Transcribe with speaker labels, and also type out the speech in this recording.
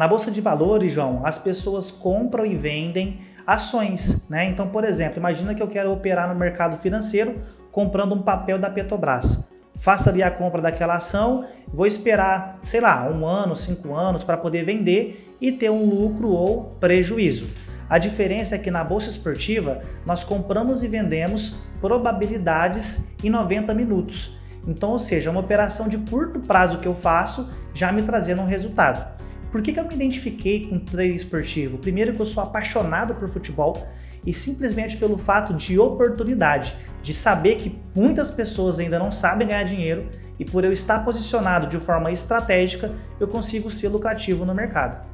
Speaker 1: Na bolsa de valores, João, as pessoas compram e vendem ações, né? Então, por exemplo, imagina que eu quero operar no mercado financeiro comprando um papel da Petrobras. Faça ali a compra daquela ação, vou esperar, sei lá, um ano, cinco anos para poder vender e ter um lucro ou prejuízo. A diferença é que na bolsa esportiva nós compramos e vendemos probabilidades em 90 minutos. Então, ou seja, uma operação de curto prazo que eu faço já me trazendo um resultado. Por que, que eu me identifiquei com o trade esportivo? Primeiro que eu sou apaixonado por futebol e simplesmente pelo fato de oportunidade, de saber que muitas pessoas ainda não sabem ganhar dinheiro e por eu estar posicionado de forma estratégica, eu consigo ser lucrativo no mercado.